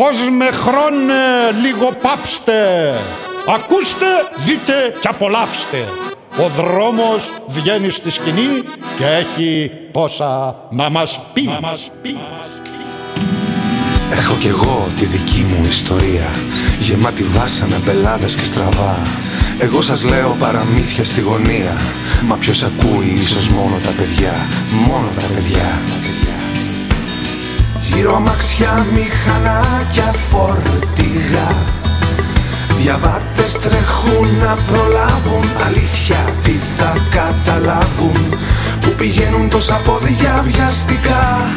Κόσμε χρόνε λίγο πάψτε. Ακούστε, δείτε και απολαύστε. Ο δρόμος βγαίνει στη σκηνή Και έχει τόσα να μας πει, να μας πει. Έχω κι εγώ τη δική μου ιστορία. Γεμάτη βάσανα, μπελάδες και στραβά. Εγώ σας λέω παραμύθια στη γωνία. Μα ποιος ακούει ίσως μόνο τα παιδιά. Μόνο τα παιδιά Γύρω αμαξιά, μηχανάκια, φορτηγά Διαβάτες τρέχουν να προλάβουν Αλήθεια τι θα καταλάβουν Που πηγαίνουν τόσα πόδια βιαστικά.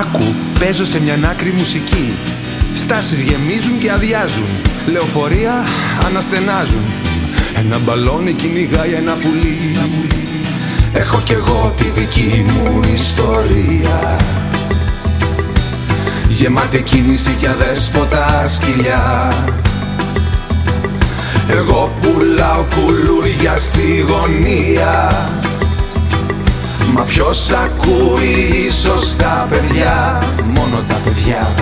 Άκου, παίζω σε μια άκρη μουσική. Στάσεις γεμίζουν και αδειάζουν. Λεωφορεία αναστενάζουν. Ένα μπαλόνι κυνηγάει ένα πουλί Έχω κι εγώ τη δική μου ιστορία. Γεμάτη κίνηση και αδέσποτα σκυλιά. Εγώ πουλάω κουλούρια στη γωνία. Μα ποιος ακούει ίσως τα παιδιά; Μόνο τα παιδιά.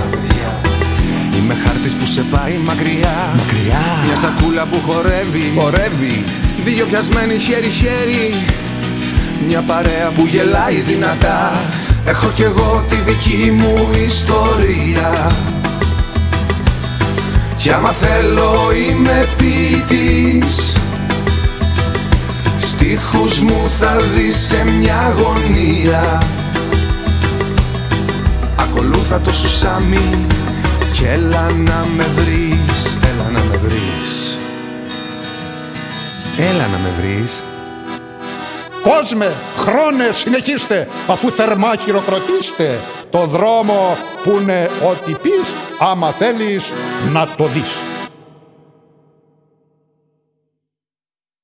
Είμαι χάρτης που σε πάει μακριά. Μακριά. Μια σακούλα που χορεύει. Χορεύει. Δύο πιασμένοι χέρι-χέρι Μια παρέα που γελάει δυνατά. Έχω κι εγώ τη δική μου ιστορία. Κι άμα θέλω είμαι ποιητής. Στίχους μου θα δεις σε μια γωνία Ακολούθα το σουσάμι και έλα να με βρεις, έλα να με βρεις. Έλα να με βρεις Κόσμε, χρόνε, συνεχίστε, αφού θερμά χειροκροτήστε το δρόμο που είναι ό,τι πεις, άμα θέλεις να το δεις.